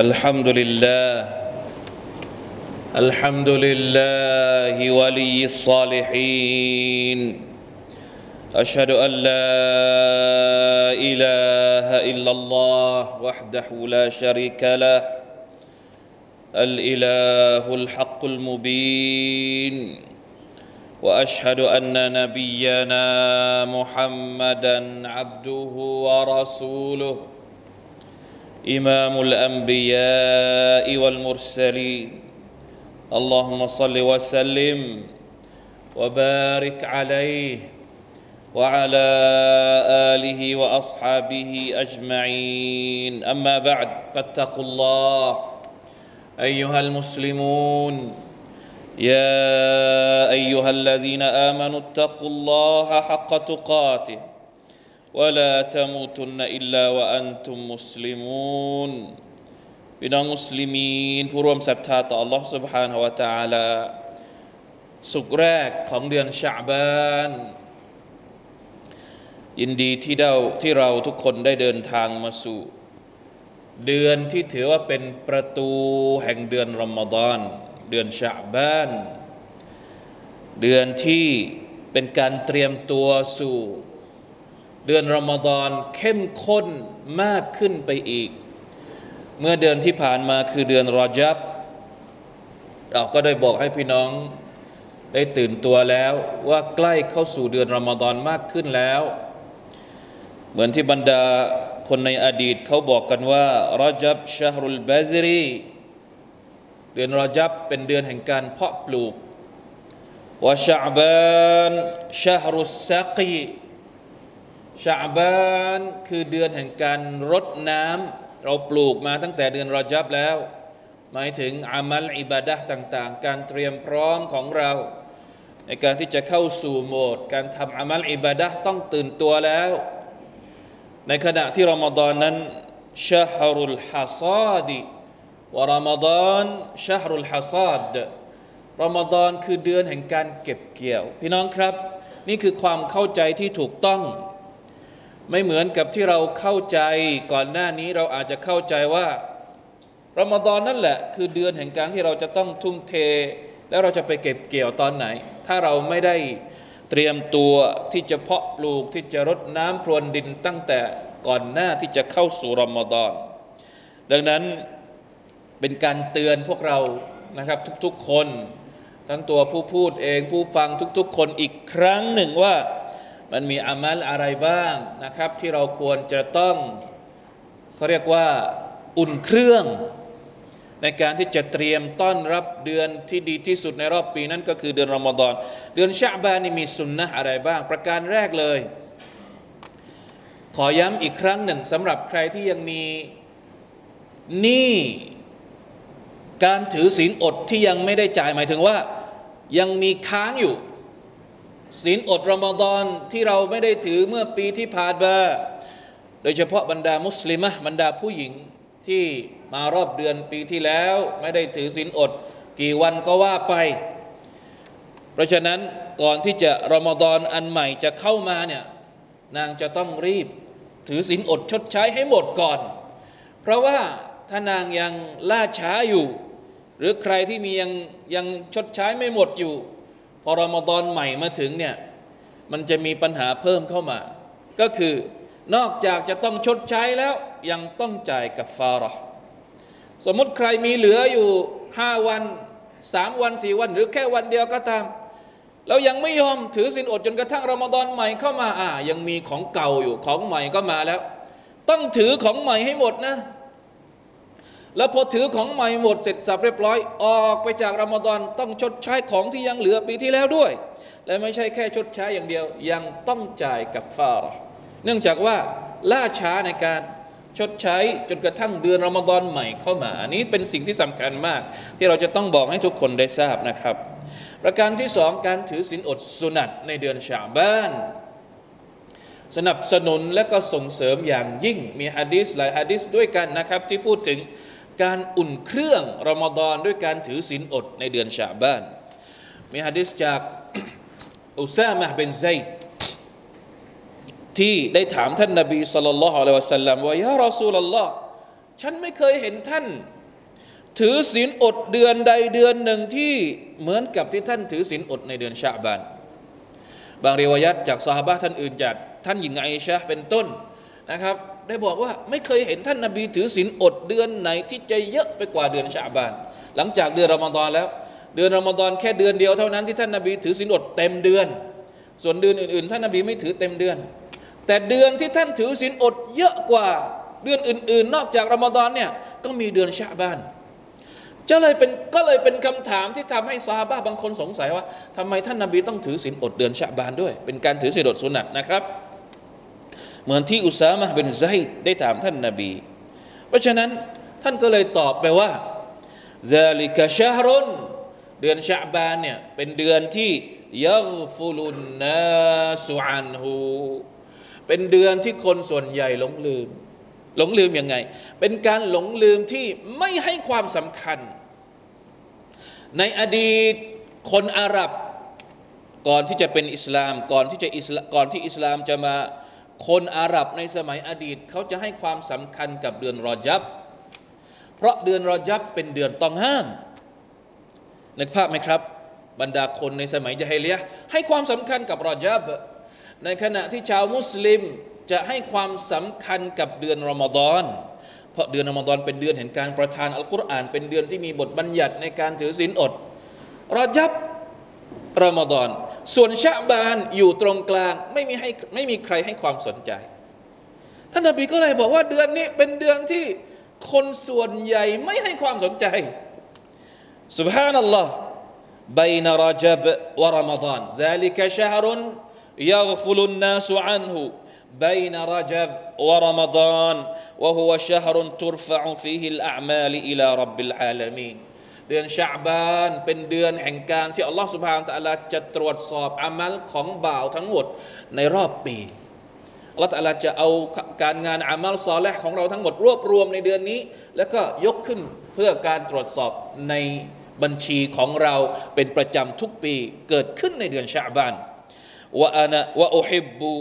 الحمد لله. الحمد لله ولي الصالحين. أشهد أن لا إله إلا الله وحده لا شريك له. الإله الحق المبين. وأشهد أن نبينا محمدا عبده ورسوله. إمام الأنبياء والمرسلين. اللهم صل وسلم وبارك عليه وعلى آله وأصحابه أجمعين. أما بعد فاتقوا الله أيها المسلمون. يا أيها الذين آمنوا اتقوا الله حق تقاته. ولا تموتن الا وانتم مسلمون พี่น้องมุสลิมีนผู้ร่วมศรัทธาต่อ Allah سبحانه และ تعالى สุกแรกของเดือนชาบานยินดีที่เราที่เราทุกคนได้เดินทางมาสู่ เดือนที่ถือว่าเป็นประตูแห่งเดือนรอมฎอนเดือนชาบาน เดือนที่เป็นการเตรียมตัวสู่ เดือนรอมฎอนเข้มข้นมากขึ้นไปอีก เมื่อเดือนที่ผ่านมาคือเดือนรอจับ เราก็ได้บอกให้พี่น้องได้ตื่นตัวแล้วว่าใกล้เข้าสู่เดือนรอมฎอนมากขึ้นแล้ว เหมือนที่บรรดาคนในอดีตเขาบอกกันว่ารอจับชาฮรุลบาซรีเดือนรอจับเป็นเดือนแห่งการเพาะปลูกวะชาบานชาฮรุสซักี ชาบานคือเดือนแห่งการรดน้ำเราปลูกมาตั้งแต่เดือนรอจับแล้ว หมายถึงอามัลอิบาดะต่างๆ การเตรียมพร้อมของเรา ในการที่จะเข้าสู่โหมด การทำอามัลอิบาดะต้องตื่นตัวแล้ว ในขณะที่รอมฎอนนั้นชาฮรุลฮัซาดีวรอมฎอนชาฮรุลฮัซาดรอมฎอนคือเดือนแห่งการเก็บเกี่ยว พี่น้องครับ นี่คือความเข้าใจที่ถูกต้อง ไม่เหมือนกับที่เราเข้าใจก่อนหน้านี้เราอาจจะเข้าใจว่ารอมฎอนนั่นแหละ คือเดือนแห่งการที่เราจะต้องทุ่มเท แล้วเราจะไปเก็บเกี่ยวตอนไหน ถ้าเราไม่ได้เตรียมตัวที่จะเพาะปลูกที่จะรดน้ำพรวนดินตั้งแต่ก่อนหน้าที่จะเข้าสู่รอมฎอน ดังนั้นเป็นการเตือนพวกเรานะครับทุกๆคน ทั้งตัวผู้พูดเองผู้ฟังทุกๆ คนอีกครั้งหนึ่งว่า มันมีอามัลอะไรบ้างนะครับ ที่เราควรจะต้องเขาเรียกว่าอุ่นเครื่อง ในการที่จะเตรียมต้อนรับเดือนที่ดีที่สุดในรอบปีนั้นก็คือเดือนรอมฎอนเดือนชาบานนี่มีสุนนะอะไรบ้าง ประการแรกเลย ขอย้ำอีกครั้งหนึ่งสำหรับใครที่ยังมีหนี้การถือศีลอดที่ยังไม่ได้จ่ายหมายถึงว่า ยังมีค้างอยู่ ศีลอดรอมฎอนที่เราไม่ได้ถือเมื่อปีที่ผ่านมาโดยเฉพาะบรรดามุสลิมะบรรดาผู้หญิงที่มารอบเดือนปีที่แล้ว ไม่ได้ถือศีลอด กี่วันก็ว่าไป เพราะฉะนั้นก่อนที่จะรอมฎอนอันใหม่จะเข้ามาเนี่ยนางจะต้องรีบถือศีลอดชดใช้ให้หมดก่อน เพราะว่าถ้านางยังล่าช้าอยู่ หรือใครที่มียังยังชดใช้ไม่หมดอยู่ พอรอมฎอนใหม่มาถึงเนี่ยมันจะมีปัญหาเพิ่มเข้ามา ก็คือนอกจากจะต้องชดใช้แล้วยังต้องจ่ายกับฟาระสมมติใครมีเหลืออยู่ห้าวันสามวันสี่วัน หรือแค่วันเดียวก็ตามเรายังไม่ยอมถือสินอดจนกระทั่งรอมฎอนใหม่เข้ามาอ่ายังมีของเก่าอยู่ของใหม่ก็มาแล้ว ต้องถือของใหม่ให้หมดนะ แล้วพอถือของใหม่หมดเสร็จสับเรียบร้อยออกไปจากรอมฎอนต้องชดใช้ของที่ยังเหลือปีที่แล้วด้วย และไม่ใช่แค่ชดใช้อย่างเดียว ยังต้องจ่ายกับฟาระเนื่องจากว่าล่าช้าในการชดใช้จนกระทั่งเดือนรอมฎอนใหม่เข้ามา อันนี้เป็นสิ่งที่สำคัญมาก ที่เราจะต้องบอกให้ทุกคนได้ทราบนะครับ ประการที่สองการถือศีลอดสุนัตในเดือนชาบ้านสนับสนุนและก็ส่งเสริมอย่างยิ่งมีฮะดิษหลายฮะดิษด้วยกันนะครับ ที่พูดถึง การอุ่นเครื่องรอมฎอนด้วยการถือศีลอดในเดือนชาบ้าน มีฮะดิษจากอุซามะเบนไซด์ที่ได้ถามท่านนบีสัลลัลลอฮุอะลัยวะสัลลัมว่ายารอซูลลอฮ์ฉันไม่เคยเห็นท่าน ถือศีลอดเดือนใดเดือนหนึ่งที่เหมือนกับที่ท่านถือศีลอดในเดือนชาบาน บางเรวยัตจากสหบะท่านอื่นจากท่านหญิงไอชะเป็นต้น นะครับ ได้บอกว่าไม่เคยเห็นท่านนาบีถือศีลอดเดือนไหนที่จะเยอะไปกว่าเดือนชาบาน หลังจากเดือนรอมฎอนแล้ว เดือนรอมฎอนแค่เดือนเดียวเท่านั้นที่ท่านนาบีถือศีลอดเต็มเดือน ส่วนเดือนอื่นๆ ท่านนาบีไม่ถือเต็มเดือน แต่เดือนที่ท่านถือศีลอดเยอะกว่าเดือนอื่น ๆ นอกจากรอมฎอนเนี่ยก็มีเดือนชาบานจะเลยเป็นก็เลยเป็นคำถามที่ทำให้ซาฮาบะบางคนสงสัยว่าทำไมท่านนาบีต้องถือศีลอดเดือนชาบานด้วย เป็นการถือศีลอดสุนัตนะครับ เหมือนที่อุสามะเป็นไซด์ได้ถามท่านนาบี เพราะฉะนั้นท่านก็เลยตอบไปว่าซาลิกะชาฮรุนเดือนชาบานเนี่ยเป็นเดือนที่ยักฟุลุนนาสุอันฮูเป็นเดือนที่คนส่วนใหญ่หลงลืม หลงลืมยังไง เป็นการหลงลืมที่ไม่ให้ความสำคัญ ในอดีตคนอาหรับ ก่อนที่จะเป็นอิสลาม ก่อนที่จะอิสลามก่อนที่อิสลามจะมา คนอาหรับในสมัยอดีตเขาจะให้ความสำคัญกับเดือนรอจับ เพราะเดือนรอจับเป็นเดือนต้องห้ามนึกภาพไหมครับ บรรดาคนในสมัยจาฮิเลียให้ความสำคัญกับรอจับ ในขณะที่ชาวมุสลิมจะให้ความสำคัญกับเดือนรอมฎอนเพราะเดือนรอมฎอนเป็นเดือนแห่งการประทานอัลกุรอานเป็นเดือนที่มีบทบัญญัติในการถือศีลอดรอจับรอมฎอน ส่วนชาบานอยู่ตรงกลางไม่มีให้ไม่มีใครให้ความสนใจ ท่านนบีก็เลยบอกว่าเดือนนี้เป็นเดือนที่คนส่วนใหญ่ไม่ให้ความสนใจ سبحان الله بين رجب ورمضان ذلك شهر يغفل الناس عنه بين رجب ورمضان وهو شهر ترفع فيه الأعمال إلى رب العالمين เดือนชาบานเป็นเดือนแห่งการที่อัลลอฮฺสุบฮานตะลาจะตรวจสอบอามัลของบ่าวทั้งหมดในรอบปีอัลลอฮฺตะลาจะเอาการงานอามัลซอลและของเราทั้งหมดรวบรวมในเดือนนี้ แล้วก็ยกขึ้นเพื่อการตรวจสอบในบัญชีของเราเป็นประจำทุกปีเกิดขึ้นในเดือนชาบานวะอานะวะอุฮิบบุ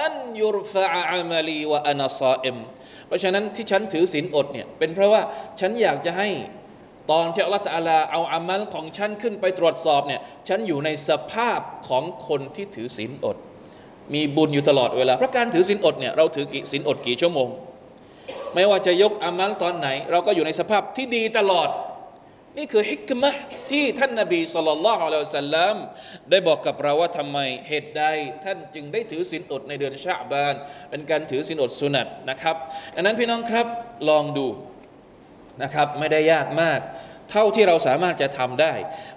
อันยุรฟะอามาลีวะอานาซาอิมเพราะฉะนั้นที่ฉันถือศีลอดเนี่ยเป็นเพราะว่าฉันอยากจะให้ ตอนที่อัลลอฮฺตะลาเอาอามัลของฉันขึ้นไปตรวจสอบเนี่ยฉันอยู่ในสภาพของคนที่ถือศีลอด มีบุญอยู่ตลอดเวลาเพราะการถือศีลอดเนี่ยเราถือกี่ศีลอดกี่ชั่วโมง ไม่ว่าจะยกอามัลตอนไหน เราก็อยู่ในสภาพที่ดีตลอด นี่คือฮิกมะที่ท่านนาบีสุลต่านละฮ์อัลสัลลัมได้บอกกับเราว่าทำไมเหตุใด ท่านจึงได้ถือศีลอดในเดือนชาบาน เป็นการถือศีลอดสุนัตนะครับดังนั้นพี่น้องครับลองดู นะครับไม่ได้ยากมาก เท่าที่เราสามารถจะทำได้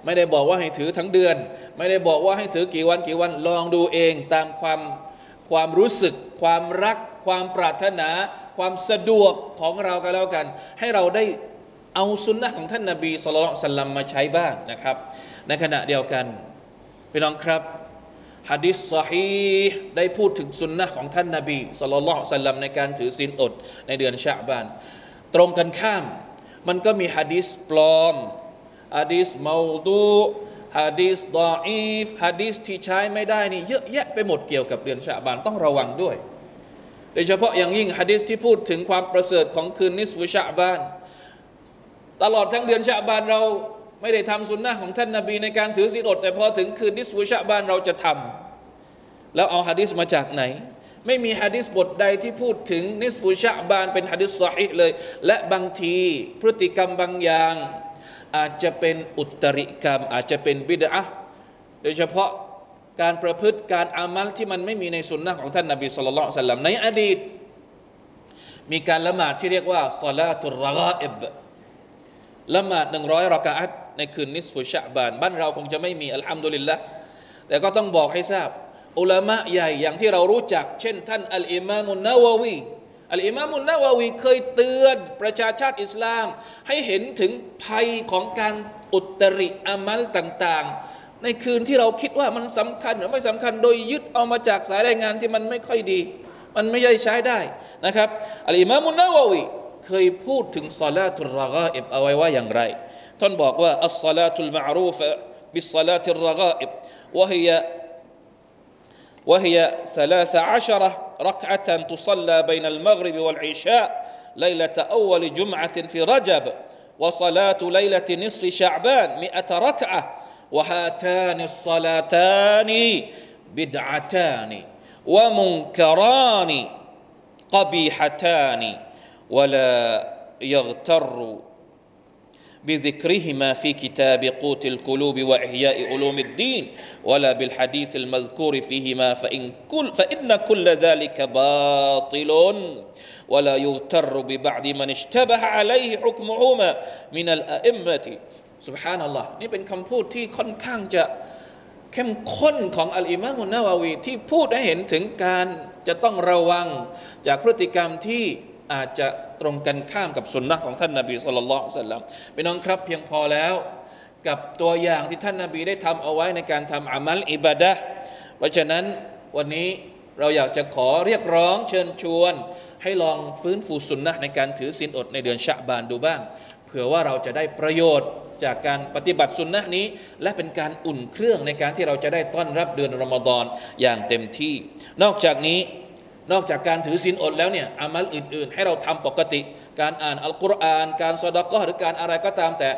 ไม่ได้บอกว่าให้ถือทั้งเดือน ไม่ได้บอกว่าให้ถือกี่วันกี่วันลองดูเองตามความความรู้สึก ความรัก ความปรารถนา ความสะดวกของเรากันแล้วกัน ให้เราได้เอาสุนนะของท่านนาบีสุลต่านสัลลัมมาใช้บ้างนะครับ ในขณะเดียวกันพี่น้องครับฮะดิษสฮีได้พูดถึงสุนนะของท่านนาบีสุลต่านสัลลัมในการถือศีลอดในเดือนชาบาน ตรงกันข้าม มันก็มีฮะดิษปลอมฮะดิษมาดูฮะดิษดออีฟฮะดิษที่ใช้ไม่ได้นี่เยอะแยะไปหมดเกี่ยวกับเดือนชาบานต้องระวังด้วย โดยเฉพาะอย่างยิ่งฮะดิษที่พูดถึงความประเสริฐของคืนนิสฟุชาบาน ตลอดทั้งเดือนชาบานเราไม่ได้ทำสุนนะของท่านนาบีในการถือศีลอด แต่พอถึงคืนนิสฟุชาบานเราจะทำแล้วเอาฮะดิษมาจากไหน ไม่มีฮะดิษบทใดที่พูดถึงนิสฟุชาบานเป็นฮะดิษสฮิเลย และบางทีพฤติกรรมบางอย่าง อาจจะเป็นอุตริกรรม อาจจะเป็นบิดอะโดยเฉพาะการประพฤติการอามัลที่มันไม่มีในสุนนะของท่านนาบีสุลต่านสัลลัมในอดีต มีการละหมาดที่เรียกว่าซาลาตุรรกาอิบละหมาดหนึ่งร้อยรากาอัตในคืนนิสฟุชะบาน บ้านเราคงจะไม่มีอัลฮัมดุลิลละแต่ก็ต้องบอกให้ทราบ อุลามะใหญ่อย่างที่เรารู้จัก เช่น ท่านอัลอิมามุนนาววีอัลอิมามุนนาววีเคยเตือนประชาชาติอิสลาม ให้เห็นถึงภัยของการอุตริอามัลต่าง ๆ ในคืนที่เราคิดว่ามันสำคัญหรือไม่สำคัญโดยยึดเอามาจากสายรายงานที่มันไม่ค่อยดี มันไม่ใช่ใช้ได้นะครับอัลอิมามุนนาววีเคยพูดถึงซาลาตุลรากาอิบเอาไว้ว่าอย่างไร ท่านบอกว่าอัลซาลาตุลมารูฟะบิศซาลาตุลรากาอิบ وهي وهي ثلاث عشرة ركعة تصلى بين المغرب والعشاء ليلة أول جمعة في رجب وصلاة ليلة نصف شعبان مئة ركعة وهاتان الصلاتان بدعتان ومنكران قبيحتان ولا يغتر بذكرهما في كتاب قوت القلوب وإحياء علوم الدين ولا بالحديث المذكور فيهما فإن كل فإن كل ذلك باطل ولا يغتر ببعض من اشتبه عليه حكمهما من الأئمة سبحان الله นี่เป็นคำพูดที่ค่อนข้างจะเข้มข้นของอัลอิมามุนนาวาวีที่พูดให้เห็นถึงการจะต้องระวังจากพฤติกรรมที่ อาจจะตรงกันข้ามกับสุนนะของท่านนาบีสุลต่านละสัลลัมพี่น้องครับเพียงพอแล้วกับตัวอย่างที่ท่านนาบีได้ทำเอาไว้ในการทำอามัลอิบาดะเพราะฉะนั้นวันนี้เราอยากจะขอเรียกร้องเชิญชวน ให้ลองฟื้นฟูสุนนะในการถือศีลอดในเดือนชะบานดูบ้าง เผื่อว่าเราจะได้ประโยชน์จากการปฏิบัติสุนนะนี้ และเป็นการอุ่นเครื่องในการที่เราจะได้ต้อนรับเดือนรอมฎอนอย่างเต็มที่ นอกจากนี้ นอกจากการถือศีลอดแล้วเนี่ยอามัลอื่น ๆ ให้เราทำปกติ การอ่านอัลกุรอาน การสดก็หรือการอะไรก็ตามแต่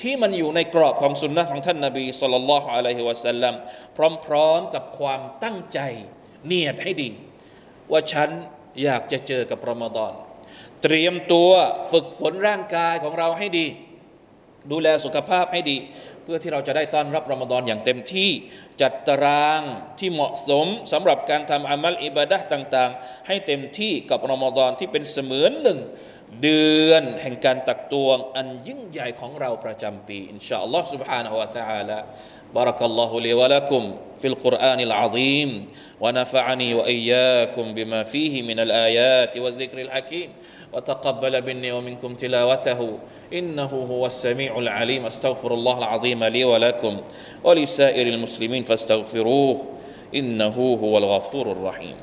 ที่มันอยู่ในกรอบของสุนนะของท่านนาบีสุลต่านละอะลัยฮิวะสัลลัมพร้อม ๆ กับความตั้งใจเนียดให้ดี ว่าฉันอยากจะเจอกับรอมฎอนเตรียมตัวฝึกฝนร่างกายของเราให้ดี ดูแลสุขภาพให้ดี เพื่อที่เราจะได้ต้อนรับรอมฎอนอย่างเต็มที่ จัดตารางที่เหมาะสมสำหรับการทำอามัลอิบาดะห์ต่าง ๆ ให้เต็มที่กับรอมฎอนที่เป็นเสมือนหนึ่ง เดือนแห่งการตักตวง อันยิ่งใหญ่ของเราประจำปี อินชาอัลลอฮ์ سبحانه และ تعالى بارك الله لي ولكم في القرآن العظيم ونفعني وإياكم بما فيه من الآيات والذكر الحكيم وتقبل مني ومنكم تلاوته. إنه هو السميع العليم. أستغفر الله العظيم لي ولكم ولسائر المسلمين فاستغفروه. إنه هو الغفور الرحيم.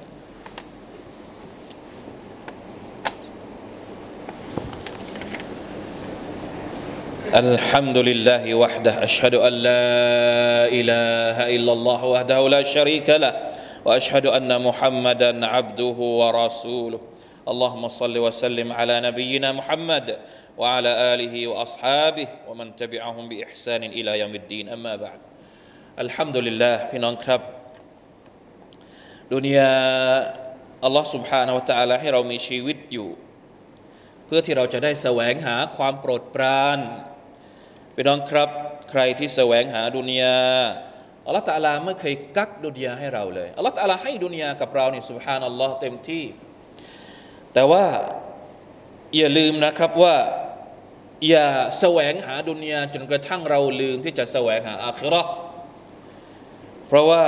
الحمد لله وحده. أشهد أن لا إله إلا الله وحده لا شريك له. وأشهد أن محمدا عبده ورسوله. اللهم صل وسلم على نبينا محمد وعلى آله وأصحابه ومن تبعهم بإحسان إلى يوم الدين أما بعد الحمد لله พี่น้องครับดุนยาอัลลอฮ์ سبحانه และ تعالى ให้เรามีชีวิตอยู่ เพื่อที่เราจะได้แสวงหาความโปรดปรานพี่น้องครับ ใครที่แสวงหาดุนยาอัลลอฮฺตะอาลาไม่เคยกักดุนยาให้เราเลยอัลลอฮฺตะอาลาให้ดุนยากับเรานี่ سبحان อัลลอฮ์เต็มที่ แต่ว่าอย่าลืมนะครับว่าอย่าแสวงหาดุนยาจนกระทั่งเราลืมที่จะแสวงหาอาคิราะห์เพราะว่า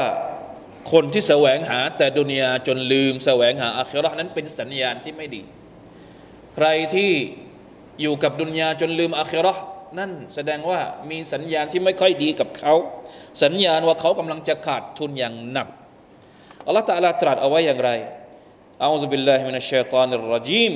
คนที่แสวงหาแต่ดุนยาจนลืมแสวงหาอาคิรานั้นเป็นสัญญาณที่ไม่ดี ใครที่อยู่กับดุนยาจนลืมอาคิรานั่นแสดงว่ามีสัญญาณที่ไม่ค่อยดีกับเขา สัญญาณว่าเขากำลังจะขาดทุนอย่างหนักอัลลอฮฺตะอาลาตรัสเอาไว้อย่างไร أعوذ بالله من الشيطان الرجيم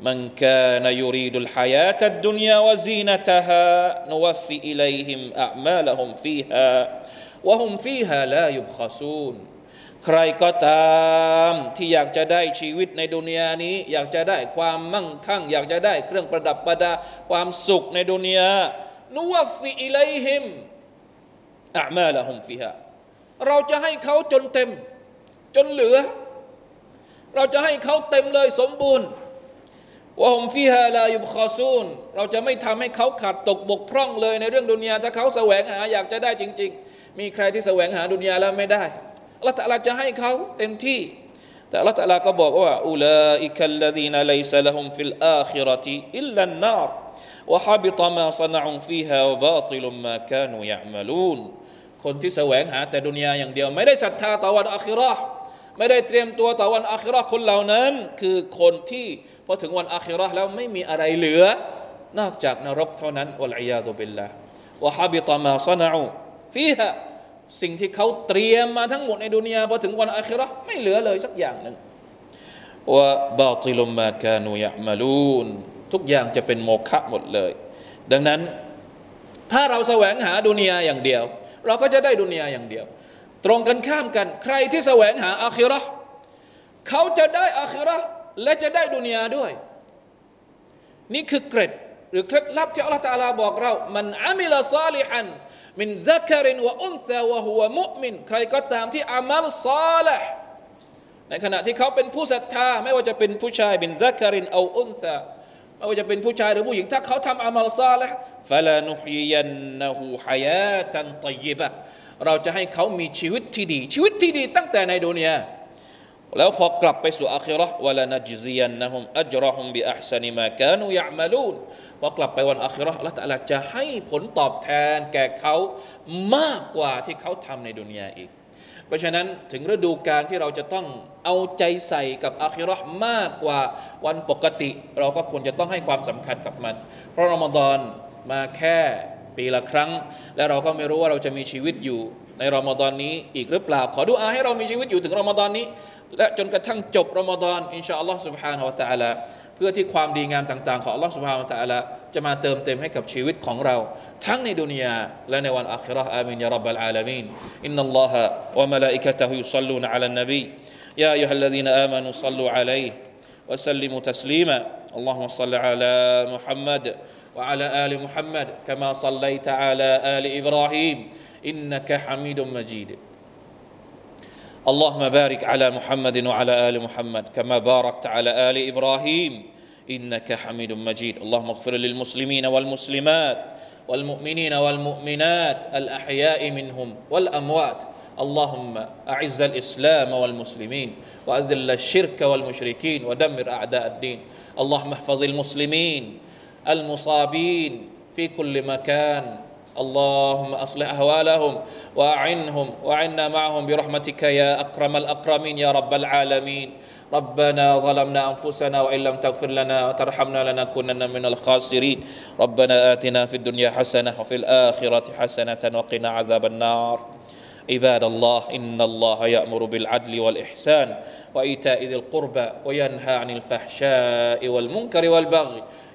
من كان يريد الحياة الدنيا وزينتها نوفي إليهم أعمالهم فيها وهم فيها لا يبخسون ใครก็ตามที่อยากจะได้ชีวิตในดุนยานี้ อยากจะได้ความมั่งคั่ง อยากจะได้เครื่องประดับประดา ความสุขในดุนยานุวฟิอิไลฮิมอามาละฮุมฟิฮาเราจะให้เขาจนเต็ม จนเหลือ เราจะให้เขาเต็มเลยสมบูรณ์وهم فيها لا يبخسون เราจะไม่ทำให้เขาขาดตกบกพร่องเลยในเรื่องดุนยาถ้าเขาแสวงหาอยากจะได้จริง ๆ มีใครที่แสวงหาดุนยาแล้วไม่ได้อัลลอฮฺตะอาลาจะให้เขาเต็มที่ แต่อัลลอฮฺตะอาลาก็บอกว่าأولئك الذين ليس لهم في الآخرة إلا النارวะฮะบิตมาซนะอุฟีฮาวะบาติลุมมาคานูยะมะลูนคนที่แสวงหาแต่ดุนยาอย่างเดียว ไม่ได้ศรัทธาต่อวันอาคิเราะ ไม่ได้เตรียมตัวต่อวันอาคิราคนเหล่านั้น คือคนที่พอถึงวันอาคิราแล้วไม่มีอะไรเหลือ นอกจากนรกเท่านั้นวะลัยาตุบิลลาห์วะฮะบิตามาซนะอุฟีฮาสิ่งที่เขาเตรียมมาทั้งหมดในดุนยาพอถึงวันอาคิราไม่เหลือเลยสักอย่างหนึ่งว่าบาติลมากานูยะมาลูนทุกอย่างจะเป็นโมฆะหมดเลย ดังนั้นถ้าเราแสวงหาดุนยาอย่างเดียว เราก็จะได้ดุนยาอย่างเดียว ตรงกันข้ามกัน ใครที่แสวงหาอาคิราะห์เขาจะได้อาคิราะห์และจะได้ดุนยาด้วย นี่คือเกร็ดหรือเคล็ดลับที่อัลลอฮฺตาลาบอกเรา มันอามิลซาลิฮันมินซักรินวะอุนซาวะฮุวะมุมินใครก็ตามที่อามัลซาลิห์ในขณะที่เขาเป็นผู้ศรัทธา ไม่ว่าจะเป็นผู้ชายบินซักรินเอาอุนซาไม่ว่าจะเป็นผู้ชายหรือผู้หญิงถ้าเขาทำอามัลซาลิห์ฟะลานุฮียันนะฮูฮายาตันตยิบะ เราจะให้เขามีชีวิตที่ดี ชีวิตที่ดีตั้งแต่ในดุนยาแล้วพอกลับไปสู่อาคิราะห์วะลานัจซียันนะฮุมอัจรอฮุมบิอัพซานิมากานูยะมาลูนพอกลับไปวันอาคิราะห์ละตะลาจะให้ผลตอบแทนแก่เขามากกว่าที่เขาทำในดุนยาอีก เพราะฉะนั้นถึงฤดูการที่เราจะต้องเอาใจใส่กับอาคิราะห์มากกว่าวันปกติ เราก็ควรจะต้องให้ความสำคัญกับมัน เพราะรอมฎอนมาแค่ ปีละครั้ง และเราก็ไม่รู้ว่าเราจะมีชีวิตอยู่ในรอมฎอนนี้อีกหรือเปล่า ขอดุอาให้เรามีชีวิตอยู่ถึงรอมฎอนนี้ และจนกระทั่งจบรอมฎอนอินชาอัลลอฮ์ سبحانه และ تعالى เพื่อที่ความดีงามต่างๆของอัลลอฮ์ سبحانه และ تعالى จะมาเติมเต็มให้กับชีวิตของเรา ทั้งในดุนยาและในวันอาคิเราะห์อามีนยารับบัลอาลามีนอินนัลลอฮะวะมะลาอิกะตะฮุยุศ็อลลูนอะลันนบียาอัยยูฮัลลซีนอามานูศ็อลลูอะลัยฮิวะซัลลิมูตัสลีมา اللهم صل على محمد وعلى آل محمد كما صليت على آل إبراهيم إنك حميد مجيد. اللهم بارك على محمد وعلى آل محمد كما باركت على آل إبراهيم إنك حميد مجيد. اللهم اغفر للمسلمين والمسلمات والمؤمنين والمؤمنات الأحياء منهم والأموات. اللهم أعز الإسلام والمسلمين وأذل الشرك والمشركين ودمر أعداء الدين. اللهم احفظ المسلمين المصابين في كل مكان. اللهم أصلح أهوالهم وأعنهم وأعنا معهم برحمتك يا أكرم الأكرمين يا رب العالمين. ربنا ظلمنا أنفسنا وإن لم تغفر لنا وترحمنا لنكونن من الخاسرين. ربنا آتنا في الدنيا حسنة وفي الآخرة حسنة وقنا عذاب النار. عباد الله إن الله يأمر بالعدل والإحسان وإيتاء ذي القربى وينهى عن الفحشاء والمنكر والبغي.